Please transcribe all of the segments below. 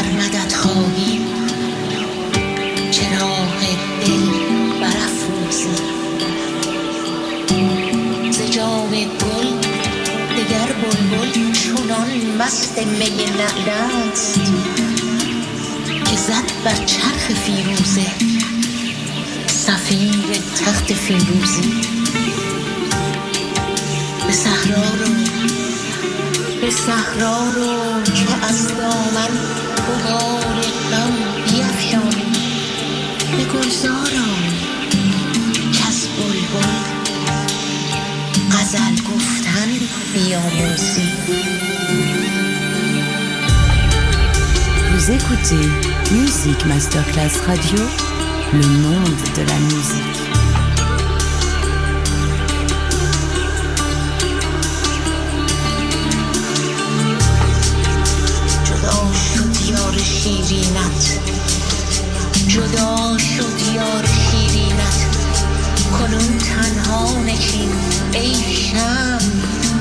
بر مدد خواهی چراغ دل برافروزیم ز جام گل دگر بلبل چنان مست می نعل است که زد بر چرخ فیروزه. صفیر تخت فیروزی به صحرا رو به صحرا رو که از دامن Vous écoutez Music Masterclass Radio, le monde de la musique. Asian.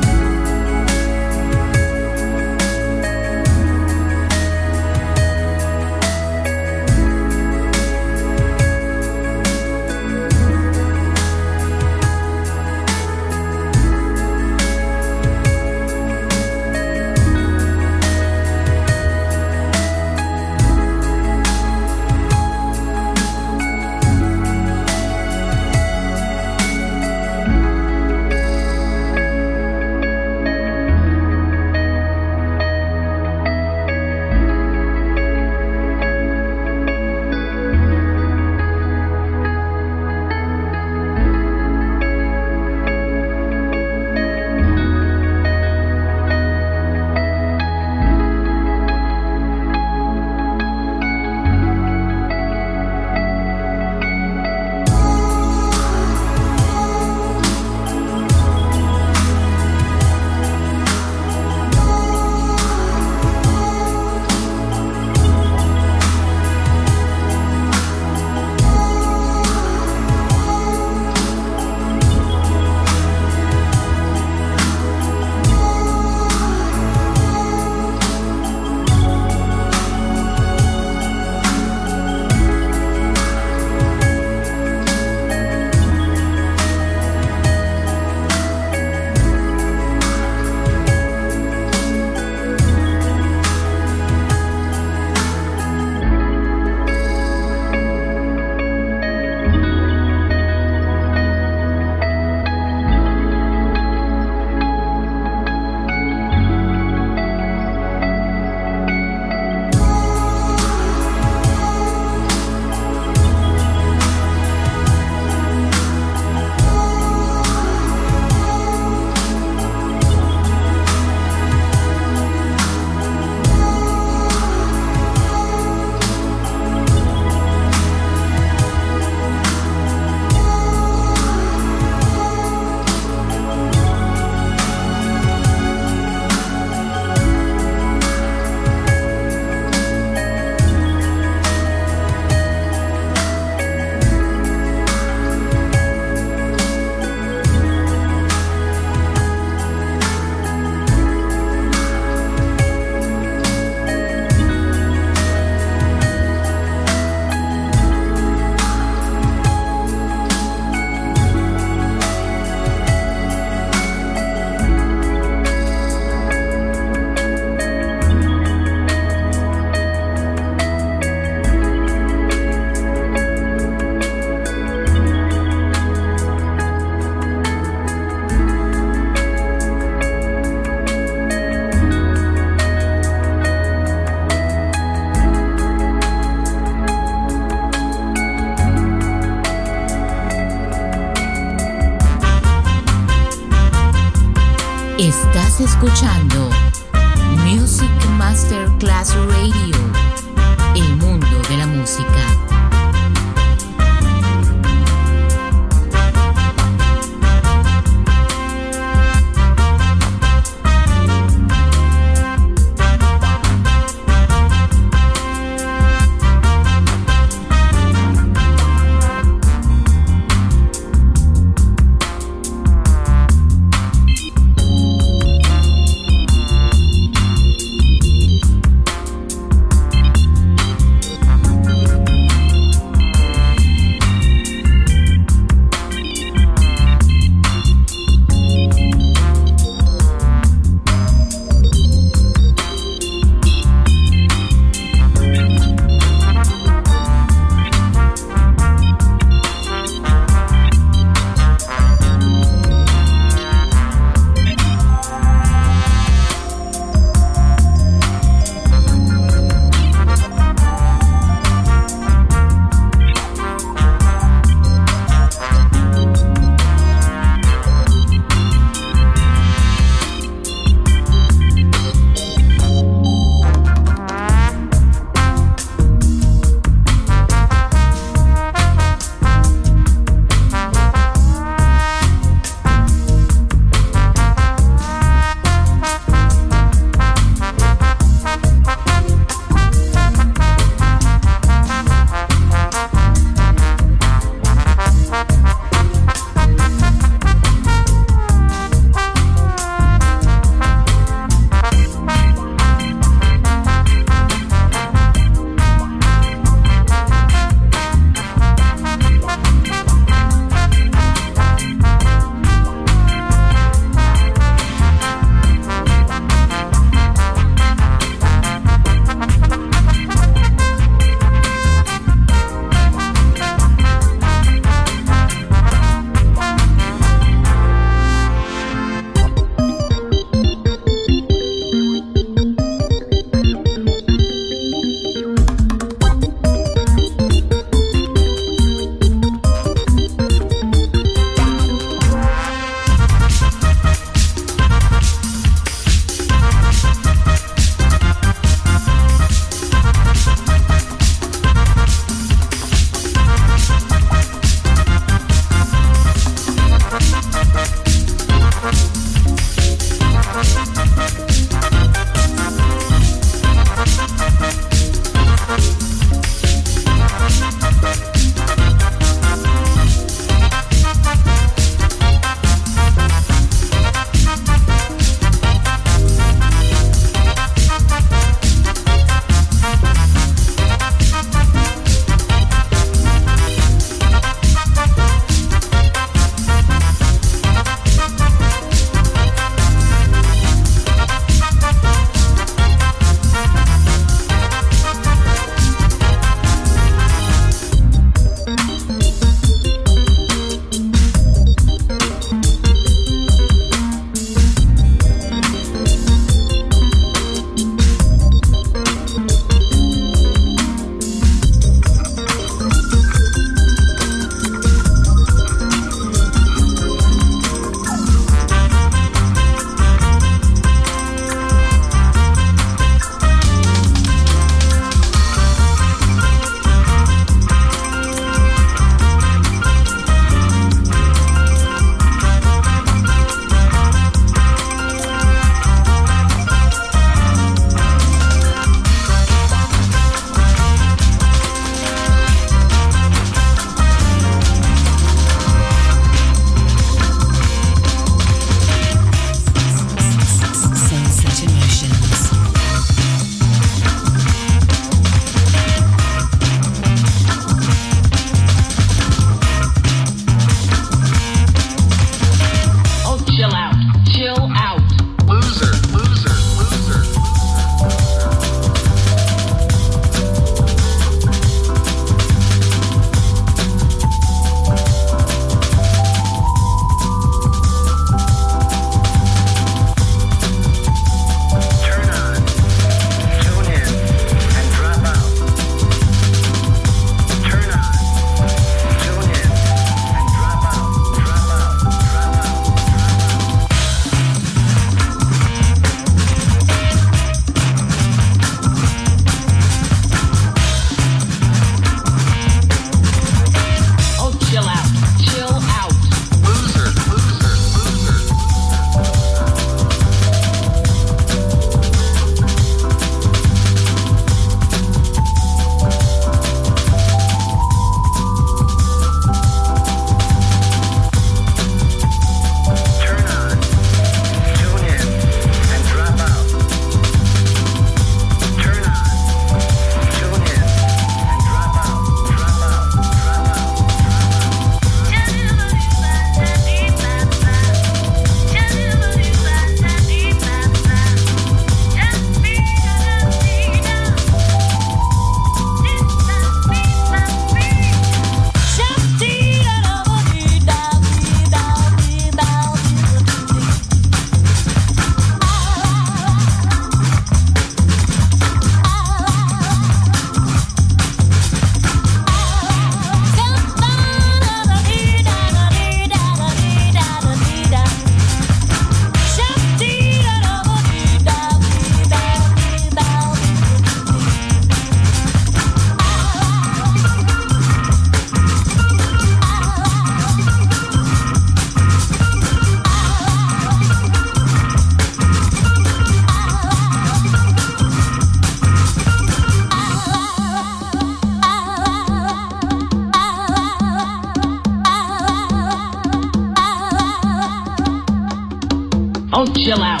Bill out.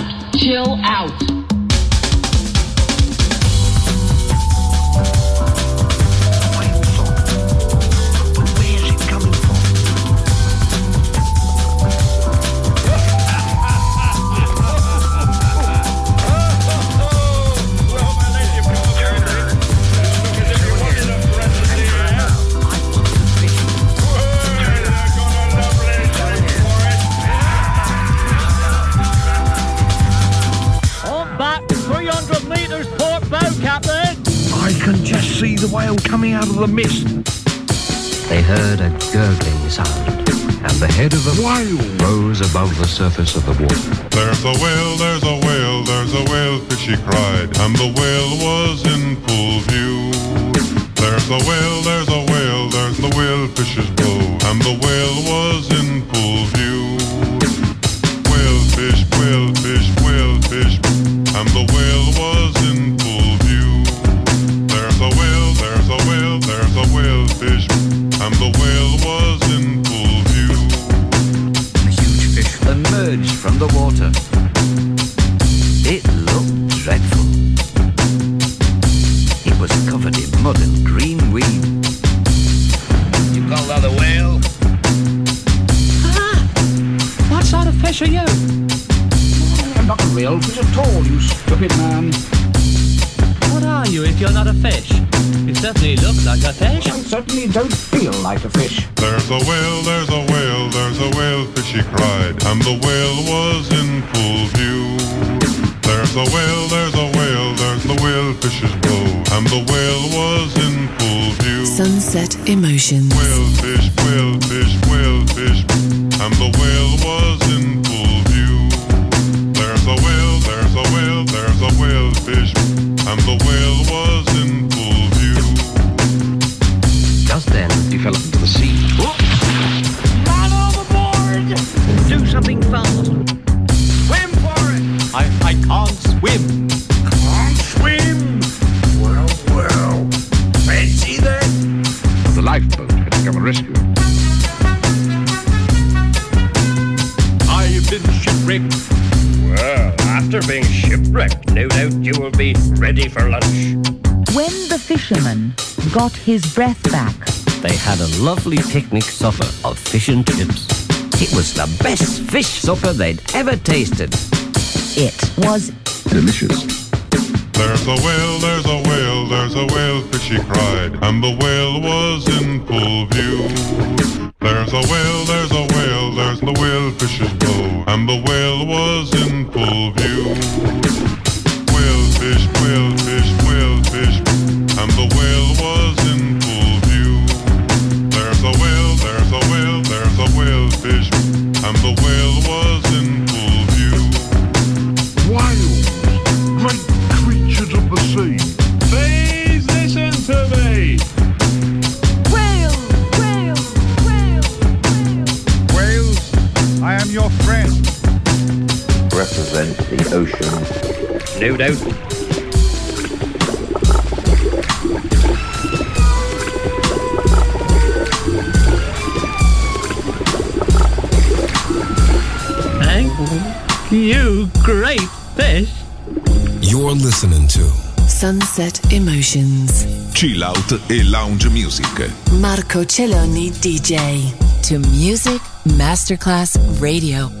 the whale, there's a whale, there's the whale fishes blow, and the whale was in full view. chips. It was the best fish supper they'd ever tasted. It was delicious. There's a whale, there's a whale, there's a whale, fishy cried, and the whale was in full view. There's a whale, there's a whale, there's the whale fishes blow, and the whale was in full view. Whale fish, whale fish, whale fish. represent the ocean. No doubt. you great fish. You're listening to Sunset Emotions. Chill out e lounge music. Marco Celloni DJ to Music Masterclass Radio.